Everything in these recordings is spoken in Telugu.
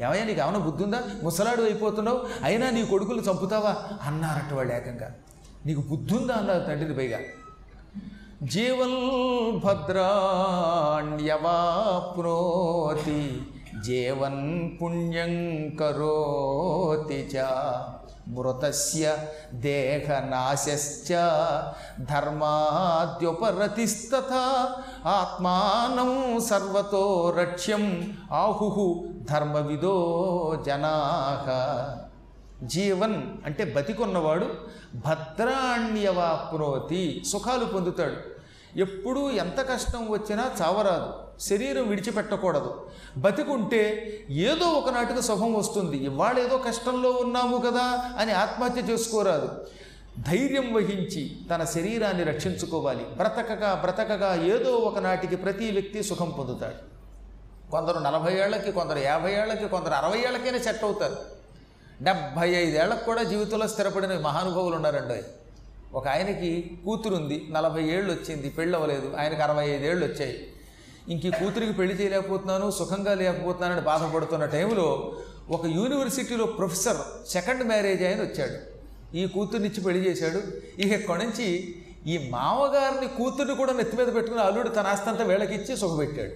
ఏమయ్యా నీకు ఏమైనా బుద్ధి ఉందా ముసలాడు అయిపోతున్నావు అయినా నీ కొడుకులు చంపుతావా? అన్నారట వాళ్ళు ఏకంగా. నీకు బుద్ధి ఉందా అన్నారు తండ్రిని పైగా. జీవల్ భద్రాణ్యవాప్నోతి జీవన్ పుణ్యం కరోతి చ. మృతస్య దేహనాశ్చ ధర్మాద్యుపరతిస్తథ ఆత్మానం సర్వతో రక్ష్యం ఆహు ధర్మవిదో జనా. జీవన్ అంటే బతికున్నవాడు భద్రాణ్యవాప్నోతి సుఖాలు పొందుతాడు. ఎప్పుడూ ఎంత కష్టం వచ్చినా చావరాదు. శరీరం విడిచిపెట్టకూడదు. బతికుంటే ఏదో ఒకనాటికి సుఖం వస్తుంది. ఇవాళ ఏదో కష్టంలో ఉన్నాము కదా అని ఆత్మహత్య చేసుకోరాదు. ధైర్యం వహించి తన శరీరాన్ని రక్షించుకోవాలి. బ్రతకగా బ్రతకగా ఏదో ఒకనాటికి ప్రతి వ్యక్తి సుఖం పొందుతాడు. కొందరు నలభై ఏళ్ళకి కొందరు యాభై ఏళ్ళకి కొందరు అరవై ఏళ్ళకైనా సెట్ అవుతారు. డెబ్భై ఐదేళ్ళకు కూడా జీవితంలో స్థిరపడిన మహానుభావులు ఉన్నారండి. ఒక ఆయనకి కూతురుంది నలభై ఏళ్ళు వచ్చింది పెళ్ళి అవ్వలేదు ఆయనకి అరవై ఐదేళ్ళు వచ్చాయి. ఇంక ఈ కూతురికి పెళ్ళి చేయలేకపోతున్నాను సుఖంగా లేకపోతున్నానని బాధపడుతున్న టైంలో ఒక యూనివర్సిటీలో ప్రొఫెసర్ సెకండ్ మ్యారేజ్ ఆయన వచ్చాడు. ఈ కూతుర్నిచ్చి పెళ్ళి చేశాడు. ఇక ఇక్కడి నుంచి ఈ మామగారిని కూతుర్ని కూడా నెత్తి మీద పెట్టుకుని అల్లుడు తన ఆస్తంతా వేళకిచ్చి సుఖపెట్టాడు.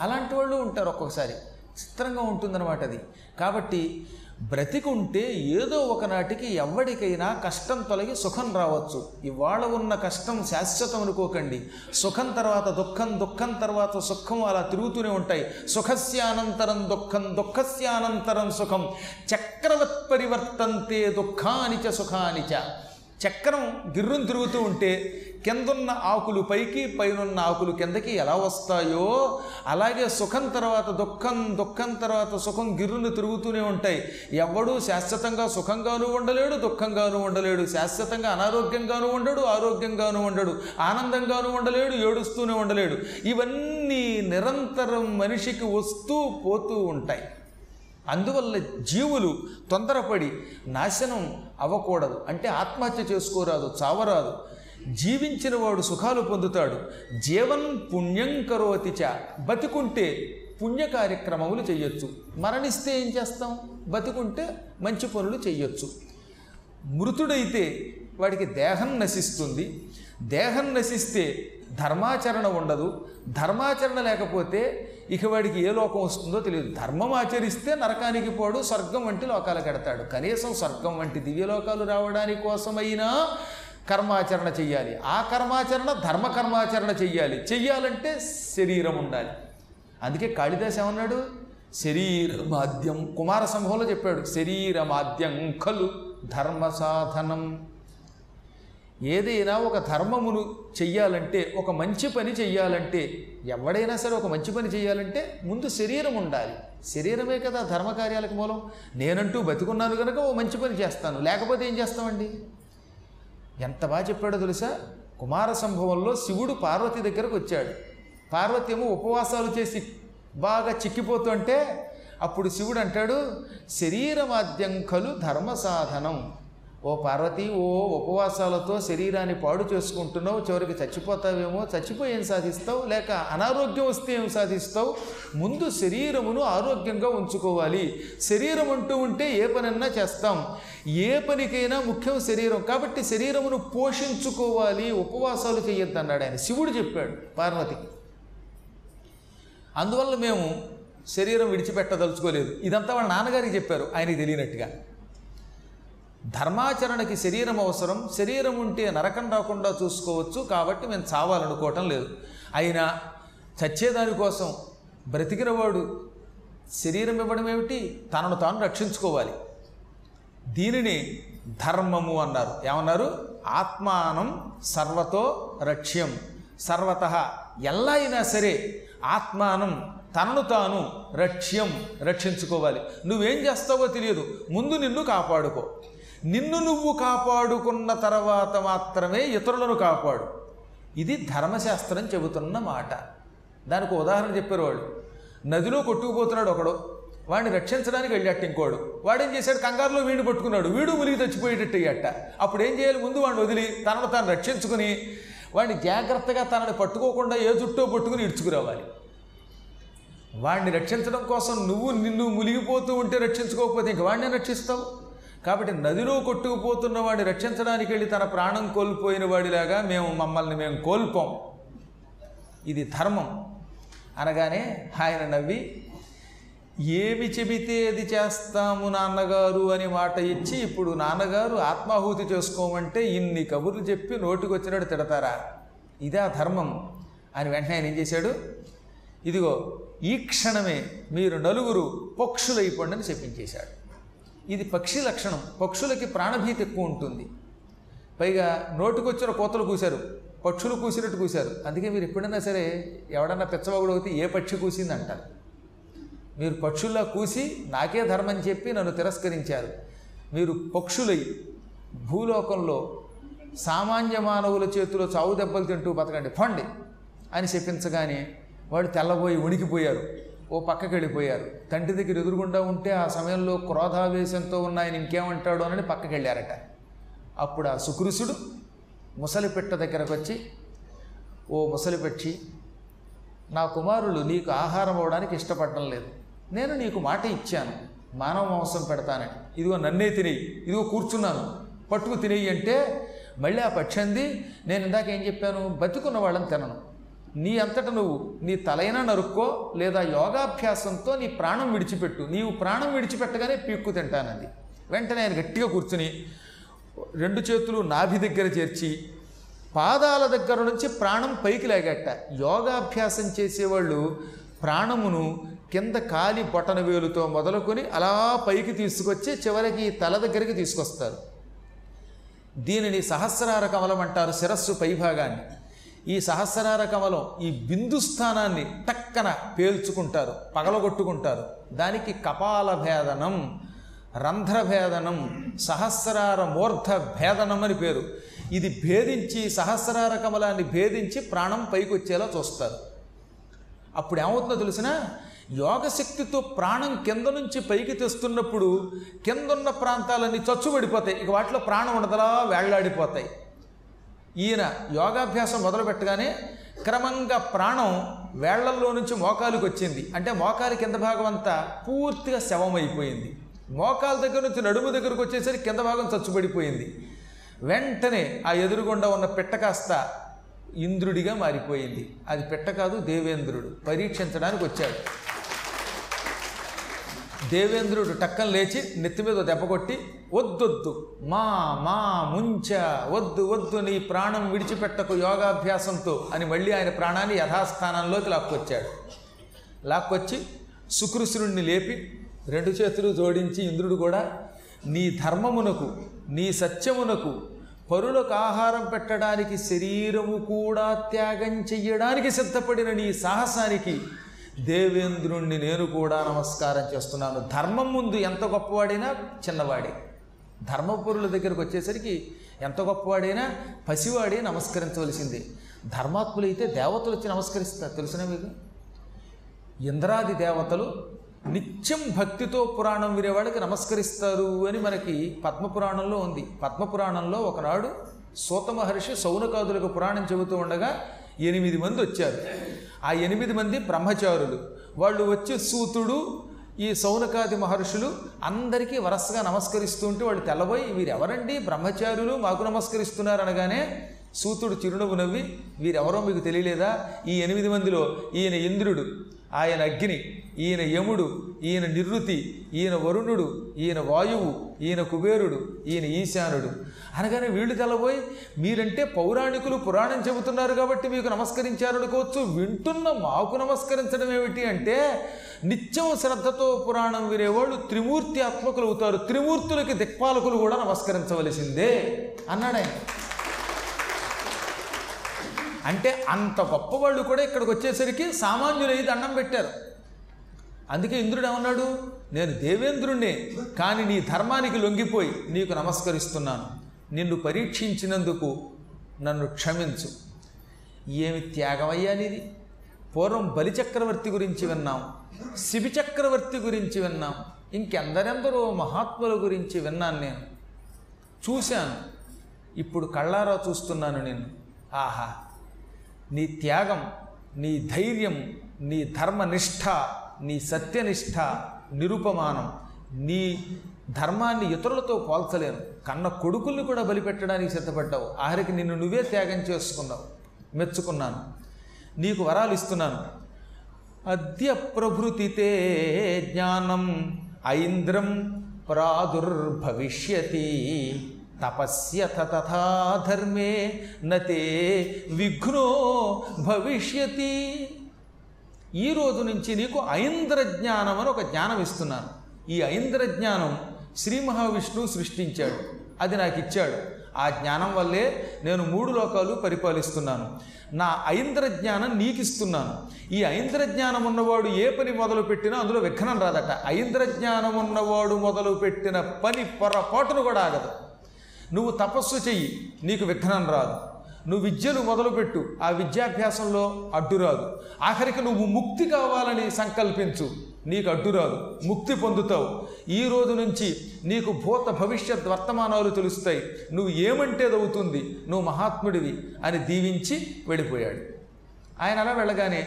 అలాంటి వాళ్ళు ఉంటారు ఒక్కొక్కసారి. చిత్రంగా ఉంటుందన్నమాట అది. కాబట్టి బ్రతికుంటే ఏదో ఒకనాటికి ఎవరికైనా కష్టం తొలగి సుఖం రావచ్చు. ఇవాళ ఉన్న కష్టం శాశ్వతం అనుకోకండి. సుఖం తర్వాత దుఃఖం దుఃఖం తర్వాత సుఖం అలా తిరుగుతూనే ఉంటాయి. సుఖస్యానంతరం దుఃఖం దుఃఖస్యానంతరం సుఖం. చక్రవత్ పరివర్తంతే దుఃఖాని చ చక్రం గిర్రును తిరుగుతూ ఉంటే కిందున్న ఆకులు పైకి పైనున్న ఆకులు కిందకి ఎలా వస్తాయో అలాగే సుఖం తర్వాత దుఃఖం దుఃఖం తర్వాత సుఖం గిర్రును తిరుగుతూనే ఉంటాయి. ఎవడూ శాశ్వతంగా సుఖంగానూ ఉండలేడు దుఃఖంగానూ ఉండలేడు. శాశ్వతంగా అనారోగ్యంగానూ ఉండడు ఆరోగ్యంగానూ ఉండడు. ఆనందంగానూ ఉండలేడు ఏడుస్తూనే ఉండలేడు. ఇవన్నీ నిరంతరం మనిషికి వస్తూ పోతూ ఉంటాయి. అందువల్ల జీవులు తొందరపడి నాశనం అవ్వకూడదు. అంటే ఆత్మహత్య చేసుకోరాదు చావరాదు. జీవించిన వాడు సుఖాలు పొందుతాడు. జీవన్ పుణ్యం కరోతి చ. బతికుంటే పుణ్య కార్యక్రమములు చేయొచ్చు మరణిస్తే ఏం చేస్తాం? బతికుంటే మంచి పనులు చేయొచ్చు మృతుడైతే వాడికి దేహం నశిస్తుంది. దేహం నశిస్తే ధర్మాచరణ ఉండదు. ధర్మాచరణ లేకపోతే ఇక వాడికి ఏ లోకం వస్తుందో తెలియదు. ధర్మం ఆచరిస్తే నరకానికి పోడు స్వర్గం వంటి లోకాలకు ఎడతాడు కనీసం స్వర్గం వంటి దివ్యలోకాలు రావడానికి కోసమైనా కర్మాచరణ చెయ్యాలి. ఆ కర్మాచరణ ధర్మ కర్మాచరణ చెయ్యాలి. చెయ్యాలంటే శరీరం ఉండాలి. అందుకే కాళిదాస్ ఏమన్నాడు? శరీరమాద్యం కుమార సంభవంలో చెప్పాడు. శరీరమాద్యం ఖలు ధర్మ సాధనం ఏదైనా ఒక ధర్మమును చెయ్యాలంటే ఒక మంచి పని చెయ్యాలంటే ఎవడైనా సరే ఒక మంచి పని చేయాలంటే ముందు శరీరం ఉండాలి. శరీరమే కదా ధర్మకార్యాలకు మూలం. నేనంటూ బతికున్నాను కనుక ఓ మంచి పని చేస్తాను. లేకపోతే ఏం చేస్తామండి? ఎంత బాగా చెప్పాడో తెలుసా? కుమార సంభవంలో శివుడు పార్వతి దగ్గరకు వచ్చాడు. పార్వతి ఏమో ఉపవాసాలు చేసి బాగా చిక్కిపోతుంటే అప్పుడు శివుడు అంటాడు శరీరమాద్యం ఖలు ధర్మ సాధనం ఓ పార్వతి ఓ ఉపవాసాలతో శరీరాన్ని పాడు చేసుకుంటున్నావు చివరికి చచ్చిపోతావేమో చచ్చిపోయి ఏం సాధిస్తావు లేక అనారోగ్యం వస్తే ఏం సాధిస్తావు? ముందు శరీరమును ఆరోగ్యంగా ఉంచుకోవాలి. శరీరం అంటూ ఉంటే ఏ పనన్నా చేస్తాం. ఏ పనికైనా ముఖ్యం శరీరం. కాబట్టి శరీరమును పోషించుకోవాలి ఉపవాసాలు చేయొద్దు అన్నాడు ఆయన. శివుడు చెప్పాడు పార్వతికి. అందువల్ల మేము శరీరం విడిచిపెట్టదలుచుకోలేదు. ఇదంతా వాళ్ళ నాన్నగారికి చెప్పారు ఆయనకి తెలియనట్టుగా. ధర్మాచరణకి శరీరం అవసరం శరీరం ఉంటే నరకం రాకుండా చూసుకోవచ్చు కాబట్టి మేము చావాలనుకోవటం లేదు. అయినా చచ్చేదానికోసం బ్రతికినవాడు శరీరం ఇవ్వడం ఏమిటి? తనను తాను రక్షించుకోవాలి. దీనిని ధర్మము అన్నారు. ఏమన్నారు? ఆత్మానం సర్వతో రక్ష్యం. సర్వత ఎలా అయినా సరే ఆత్మానం తనను తాను రక్ష్యం రక్షించుకోవాలి. నువ్వేం చేస్తావో తెలియదు. ముందు నిన్ను కాపాడుకో. నిన్ను నువ్వు కాపాడుకున్న తర్వాత మాత్రమే ఇతరులను కాపాడు. ఇది ధర్మశాస్త్రం చెబుతున్న మాట. దానికి ఉదాహరణ చెప్పారు వాళ్ళు. నదిలో కొట్టుకుపోతున్నాడు ఒకడు. వాడిని రక్షించడానికి వెళ్ళాట ఇంకోడు. వాడేం చేశాడు? కంగారులో వీడిని పట్టుకున్నాడు. వీడు మునిగి చచ్చిపోయేటట్టు అయ్యట. అప్పుడు ఏం చేయాలి? ముందు వాడిని వదిలి తనను తాను రక్షించుకుని వాడిని జాగ్రత్తగా తనని పట్టుకోకుండా ఏ జుట్టో పట్టుకుని ఇడ్చుకురావాలి వాడిని రక్షించడం కోసం నువ్వు నిన్ను మునిగిపోతూ ఉంటే రక్షించుకోకపోతే ఇంక వాడిని రక్షిస్తావు? కాబట్టి నదిలో కొట్టుకుపోతున్న వాడిని రక్షించడానికి వెళ్ళి తన ప్రాణం కోల్పోయిన వాడిలాగా మేము మమ్మల్ని మేము కోల్పోం. ఇది ధర్మం. అనగానే ఆయన నవ్వి ఏమి చెబితే అది చేస్తాము నాన్నగారు అని మాట ఇచ్చి ఇప్పుడు నాన్నగారు ఆత్మాహుతి చేసుకోమంటే ఇన్ని కబుర్లు చెప్పి నోటికొచ్చినట్టు తిడతారా? ఇదే ఆ ధర్మం. అని వెంటనే ఆయన ఏం చేశాడు? ఇదిగో ఈ క్షణమే మీరు నలుగురు పక్షులైపోండి అని చెప్పించేశాడు. ఇది పక్షి లక్షణం. పక్షులకి ప్రాణభీతి ఎక్కువ ఉంటుంది. పైగా నోటికొచ్చిన కోతలు కూశారు. పక్షులు కూసినట్టు కూశారు. అందుకే మీరు ఎప్పుడైనా సరే ఎవడన్నా పెచ్చవాగుడు అయితే ఏ పక్షి కూసింది అంటారు మీరు పక్షుల్లా కూసి నాకే ధర్మం చెప్పి నన్ను తిరస్కరించారు. మీరు పక్షులై భూలోకంలో సామాన్య మానవుల చేతిలో చావు దెబ్బలు తింటూ బతకండి. పండి అని చెప్పించగానే వాడు తెల్లబోయి ఉణికిపోయారు ఓ పక్కకి వెళ్ళిపోయారు. తండ్రి దగ్గర ఎదురుగుండా ఉంటే ఆ సమయంలో క్రోధావేశంతో ఉన్న ఆయన ఇంకేమంటాడు అని పక్కకి వెళ్ళారట. అప్పుడు ఆ సుకృసుడు ముసలిపెట్ట దగ్గరకు వచ్చి ఓ ముసలిపెట్టి నా కుమారులు నీకు ఆహారం అవ్వడానికి ఇష్టపడటం లేదు. నేను నీకు మాట ఇచ్చాను. మానవ మాంసం పెడతానని. ఇదిగో నన్నే తినేయి ఇదిగో కూర్చున్నాను. పట్టుకు తినేయి అంటే మళ్ళీ ఆ పక్షి అంది నేను ఇందాక ఏం చెప్పాను? బతికున్న వాళ్ళని తినను. నీ అంతట నువ్వు నీ తలైనా నరుక్కో లేదా యోగాభ్యాసంతో నీ ప్రాణం విడిచిపెట్టు. నీవు ప్రాణం విడిచిపెట్టగానే పీక్కు తింటానంది. వెంటనే ఆయన గట్టిగా కూర్చుని రెండు చేతులు నాభి దగ్గర చేర్చి పాదాల దగ్గర నుంచి ప్రాణం పైకి లాగట. యోగాభ్యాసం చేసేవాళ్ళు ప్రాణమును కింద కాలి బొటన వేలుతో మొదలుకొని అలా పైకి తీసుకొచ్చి చివరికి తల దగ్గరికి తీసుకొస్తారు. దీనిని సహస్రార కమలం అంటారు శిరస్సు పైభాగాన్ని. ఈ సహస్రార కమలం ఈ బిందు స్థానాన్ని టక్కన పేల్చుకుంటారు పగలగొట్టుకుంటారు. దానికి కపాల భేదనం రంధ్రభేదనం సహస్రార మూర్ధ భేదనం అని పేరు. ఇది భేదించి సహస్రార కమలాన్ని భేదించి ప్రాణం పైకి వచ్చేలా చూస్తారు. అప్పుడు ఏమవుతుందో తెలిసిన యోగశక్తితో ప్రాణం కింద నుంచి పైకి తెస్తున్నప్పుడు కిందున్న ప్రాంతాలన్నీ చచ్చుబడిపోతాయి. ఇక వాటిలో ప్రాణం ఉండదలా వేళ్ళాడిపోతాయి ఈయన యోగాభ్యాసం మొదలుపెట్టగానే క్రమంగా ప్రాణం వేళ్ళల్లో నుంచి మోకాలికి వచ్చింది. అంటే మోకాలి కింద భాగం అంతా పూర్తిగా శవమైపోయింది. మోకాల దగ్గర నుంచి నడుము దగ్గరకు వచ్చేసరికి కింద భాగం చచ్చుబడిపోయింది. వెంటనే ఆ ఎదురుగుండా ఉన్న పిట్ట కాస్త ఇంద్రుడిగా మారిపోయింది. అది పిట్ట కాదు దేవేంద్రుడు. పరీక్షించడానికి వచ్చాడు. దేవేంద్రుడు టక్కన లేచి నెత్తి మీద దెబ్బ కొట్టి వద్దొద్దు మా మా ముంచ వద్దు వద్దు నీ ప్రాణం విడిచిపెట్టకు యోగాభ్యాసంతో అని మళ్ళీ ఆయన ప్రాణాన్ని యథాస్థానంలోకి లాక్కొచ్చాడు. లాక్కొచ్చి శుక్రుశురుణ్ణి లేపి రెండు చేతులు జోడించి ఇంద్రుడు కూడా నీ ధర్మమునకు నీ సత్యమునకు పరులకు ఆహారం పెట్టడానికి శరీరము కూడా త్యాగం చెయ్యడానికి సిద్ధపడిన నీ సాహసానికి దేవేంద్రుణ్ణి నేను కూడా నమస్కారం చేస్తున్నాను. ధర్మం ముందు ఎంత గొప్పవాడైనా చిన్నవాడే. ధర్మపురుల దగ్గరకు వచ్చేసరికి ఎంత గొప్పవాడైనా పసివాడే నమస్కరించవలసిందే. ధర్మాత్ములైతే దేవతలు వచ్చి నమస్కరిస్తారు తెలిసిన మీకు? ఇంద్రాది దేవతలు నిత్యం భక్తితో పురాణం వినేవాడికి నమస్కరిస్తారు అని మనకి పద్మపురాణంలో ఉంది. పద్మపురాణంలో ఒకనాడు సూత మహర్షి సౌనకాదులకు పురాణం చెబుతూ ఉండగా ఎనిమిది మంది వచ్చారు. ఆ ఎనిమిది మంది బ్రహ్మచారులు. వాళ్ళు వచ్చి సూతుడు ఈ సౌనకాది మహర్షులు అందరికీ వరసగా నమస్కరిస్తుంటే వాళ్ళు తెల్లబోయి వీరెవరండి? బ్రహ్మచారులు మాకు నమస్కరిస్తున్నారు అనగానే సూతుడు చిరునవ్వు నవ్వి వీరెవరో మీకు తెలియలేదా? ఈ ఎనిమిది మందిలో ఈయన ఇంద్రుడు. ఆయన అగ్ని ఈయన యముడు ఈయన నిరుతి ఈయన వరుణుడు ఈయన వాయువు ఈయన కుబేరుడు ఈయన ఈశానుడు. అనగానే వీళ్ళు తెల్లబోయి మీరంటే పౌరాణికులు పురాణం చెబుతున్నారు కాబట్టి మీకు నమస్కరించారు అనుకోవచ్చు. వింటున్న మాకు నమస్కరించడం ఏమిటి అంటే నిత్యం శ్రద్ధతో పురాణం వినేవాళ్ళు త్రిమూర్తి ఆత్మకులు అవుతారు త్రిమూర్తులకి దిక్పాలకులు కూడా నమస్కరించవలసిందే అన్నాడు ఆయన అంటే అంత గొప్పవాళ్ళు కూడా ఇక్కడికి వచ్చేసరికి సామాన్యులై దండం పెట్టారు. అందుకే ఇంద్రుడు ఏమన్నాడు? నేను దేవేంద్రుణ్ణే కానీ నీ ధర్మానికి లొంగిపోయి నీకు నమస్కరిస్తున్నాను. నిన్ను పరీక్షించినందుకు నన్ను క్షమించు. ఏమి త్యాగమయ్యా నీది? పూర్వం బలిచక్రవర్తి గురించి విన్నాం శిబి చక్రవర్తి గురించి విన్నాం ఇంకెందరెందరో మహాత్ముల గురించి విన్నాను నేను. చూశాను ఇప్పుడు కళ్ళారా చూస్తున్నాను నేను ఆహా! నీ త్యాగం నీ ధైర్యం నీ ధర్మనిష్ట నీ సత్యనిష్ట నిరుపమానం. నీ ధర్మాన్ని ఇతరులతో పోల్చలేను. కన్న కొడుకుల్ని కూడా బలిపెట్టడానికి సిద్ధపడ్డావు. ఆఖరికి నిన్ను నువ్వే త్యాగం చేసుకున్నావు. మెచ్చుకున్నాను. నీకు వరాలు ఇస్తున్నాను. అద్య ప్రభృతితే జ్ఞానం ఐంద్రం ప్రాదుర్భవిష్యతి. తపస్యత తథా ధర్మే నతే విఘ్నో భవిష్యతి. ఈ రోజు నుంచి నీకు ఐంద్ర జ్ఞానం అని ఒక జ్ఞానం ఇస్తున్నాను. ఈ ఐంద్ర జ్ఞానం శ్రీ మహావిష్ణువు సృష్టించాడు. అది నాకు ఇచ్చాడు. ఆ జ్ఞానం వల్లే నేను మూడు లోకాలు పరిపాలిస్తున్నాను. నా ఐంద్ర జ్ఞానం నీకు ఇస్తున్నాను ఈ ఐంద్ర జ్ఞానం ఉన్నవాడు ఏ పని మొదలు పెట్టినా అందులో విఘ్నం రాదట. ఐంద్ర జ్ఞానం ఉన్నవాడు మొదలు పెట్టిన పని పొరపాటును కూడా ఆగదు. నువ్వు తపస్సు చెయ్యి నీకు విఘ్నం రాదు. నువ్వు విద్యలు మొదలుపెట్టు ఆ విద్యాభ్యాసంలో అడ్డురాదు ఆఖరికి నువ్వు ముక్తి కావాలని సంకల్పించు నీకు అడ్డురాదు ముక్తి పొందుతావు. ఈ రోజు నుంచి నీకు భూత భవిష్యత్ వర్తమానాలు తెలుస్తాయి. నువ్వు ఏమంటే అది అవుతుంది నువ్వు మహాత్ముడివి అని దీవించి వెళ్ళిపోయాడు. ఆయన అలా వెళ్ళగానే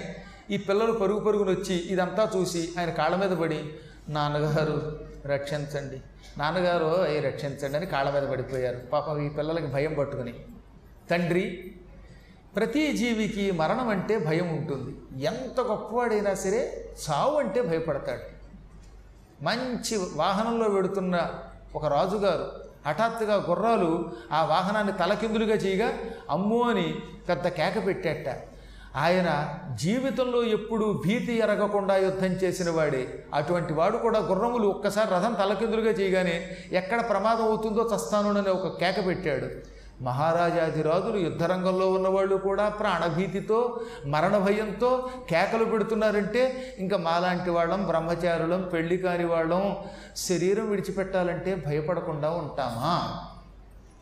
ఈ పిల్లలు పరుగు పరుగునొచ్చి ఇదంతా చూసి ఆయన కాళ్ళ మీద పడి నాన్నగారు రక్షించండి. నాన్నగారు అయ్యి రక్షించండి అని కాళ్ళ మీద పడిపోయారు. పాపం ఈ పిల్లలకి భయం పట్టుకుని. తండ్రి ప్రతి జీవికి మరణం అంటే భయం ఉంటుంది. ఎంత గొప్పవాడైనా సరే చావు అంటే భయపడతాడు. మంచి వాహనంలో వెడుతున్న ఒక రాజుగారు హఠాత్తుగా గుర్రాలు ఆ వాహనాన్ని తలకిందులుగా చేయగా అమ్మో అని పెద్ద కేక పెట్టేట. ఆయన జీవితంలో ఎప్పుడూ భీతి ఎరగకుండా యుద్ధం చేసిన వాడే. అటువంటి వాడు కూడా గుర్రములు ఒక్కసారి రథం తలకిందులుగా చేయగానే ఎక్కడ ప్రమాదం అవుతుందో చస్తానునని ఒక కేక పెట్టాడు. మహారాజాధిరాజులు యుద్ధరంగంలో ఉన్నవాళ్ళు కూడా ప్రాణభీతితో మరణ భయంతో కేకలు పెడుతున్నారంటే ఇంకా మాలాంటి వాళ్ళం బ్రహ్మచారులం పెళ్ళి కాని వాళ్ళం శరీరం విడిచిపెట్టాలంటే భయపడకుండా ఉంటామా?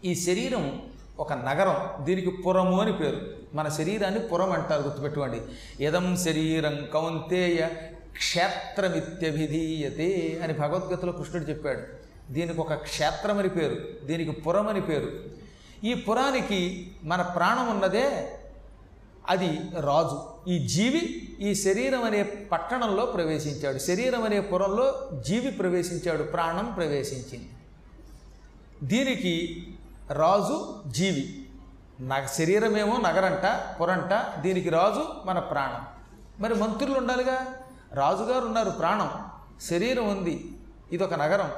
ఈ శరీరం ఒక నగరం దీనికి పురము అని పేరు. మన శరీరాన్ని పురం అంటారు గుర్తుపెట్టుకోండి. ఇదం శరీరం కౌంతేయ క్షేత్రమిత్యభిధీయతే అని భగవద్గీతలో కృష్ణుడు చెప్పాడు. దీనికి ఒక క్షేత్రం అని పేరు దీనికి పురం అని పేరు. ఈ పురానికి మన ప్రాణం ఉన్నదే అది రాజు. ఈ జీవి ఈ శరీరం అనే పట్టణంలో ప్రవేశించాడు. శరీరం అనే పురంలో జీవి ప్రవేశించాడు ప్రాణం ప్రవేశించింది. దీనికి రాజు జీవి. నా శరీరమేమో నగరంట పురంట దీనికి రాజు మన ప్రాణం. మరి మంత్రులు ఉండాలిగా? రాజుగారు ఉన్నారు ప్రాణం శరీరం ఉంది ఇదొక నగరం.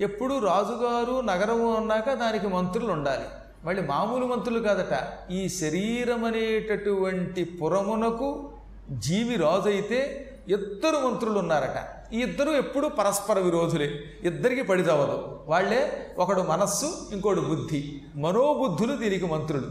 ఎప్పుడు రాజుగారు నగరము అన్నాక దానికి మంత్రులు ఉండాలి. మళ్ళీ మామూలు మంత్రులు కాదట. ఈ శరీరం అనేటటువంటి పురమునకు జీవి రాజు అయితే ఇద్దరు మంత్రులు ఉన్నారట. ఈ ఇద్దరు ఎప్పుడు పరస్పర విరోధులే. ఇద్దరికి పడిదవదు వాళ్ళే ఒకడు మనస్సు ఇంకోడు బుద్ధి. మనోబుద్ధులు దీనికి మంత్రులు.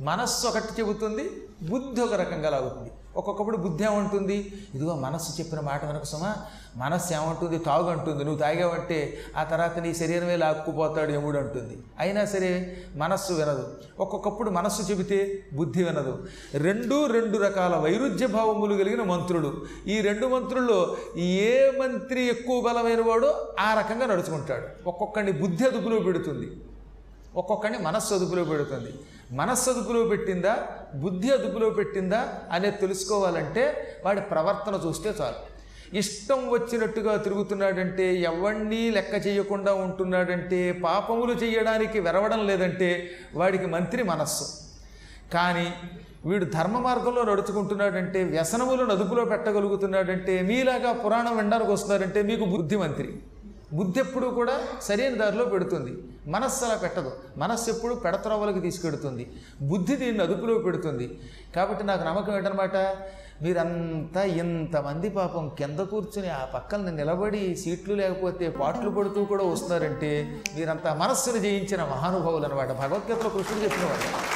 మనస్సు ఒకటి చెబుతుంది బుద్ధి ఒక రకంగా లాగుతుంది. ఒక్కొక్కప్పుడు బుద్ధి ఏమంటుంది? ఇదిగో మనస్సు చెప్పిన మాట వెనక సుమా మనస్సు ఏమంటుంది? తాగంటుంది నువ్వు తాగావంటే ఆ తర్వాత నీ శరీరమే లాక్కుపోతాడు యముడు అంటుంది. అయినా సరే మనస్సు వినదు. ఒక్కొక్కప్పుడు మనస్సు చెబితే బుద్ధి వినదు. రెండు రెండు రకాల వైరుధ్య భావములు కలిగిన మంత్రులు. ఈ రెండు మంత్రుల్లో ఏ మంత్రి ఎక్కువ బలమైన వాడో ఆ రకంగా నడుచుకుంటాడు. ఒక్కొక్కడిని బుద్ధి అదుపులో పెడుతుంది. ఒక్కొక్కడిని మనస్సు అదుపులో పెడుతుంది. మనస్సు అదుపులో పెట్టిందా? బుద్ధి అదుపులో పెట్టిందా? అనేది తెలుసుకోవాలంటే వాడి ప్రవర్తన చూస్తే చాలు. ఇష్టం వచ్చినట్టుగా తిరుగుతున్నాడంటే ఎవణ్ణి లెక్క చేయకుండా ఉంటున్నాడంటే పాపములు చేయడానికి వెరవడం లేదంటే వాడికి మంత్రి మనస్సు. కానీ వీడు ధర్మ మార్గంలో నడుచుకుంటున్నాడంటే వ్యసనములను అదుపులో పెట్టగలుగుతున్నాడంటే మీలాగా పురాణం వినడానికి వస్తున్నారంటే మీకు బుద్ధి మంత్రి. బుద్ధి ఎప్పుడూ కూడా సరైన దారిలో పెడుతుంది. మనస్సు అలా పెట్టదు. మనస్సు ఎప్పుడు పెడత్రవ్వలకి తీసుకెడుతుంది. బుద్ధి దీన్ని అదుపులో పెడుతుంది. కాబట్టి నాకు నమ్మకం ఏంటనమాట? మీరంతా ఇంతమంది పాపం కింద కూర్చుని ఆ పక్కన నిలబడి సీట్లు లేకపోతే పాటలు పడుతూ కూడా వస్తున్నారంటే మీరంతా మనస్సును జయించిన మహానుభావులు అనమాట భగవద్గీతలో కృష్ణుడు చెప్పినవాడు.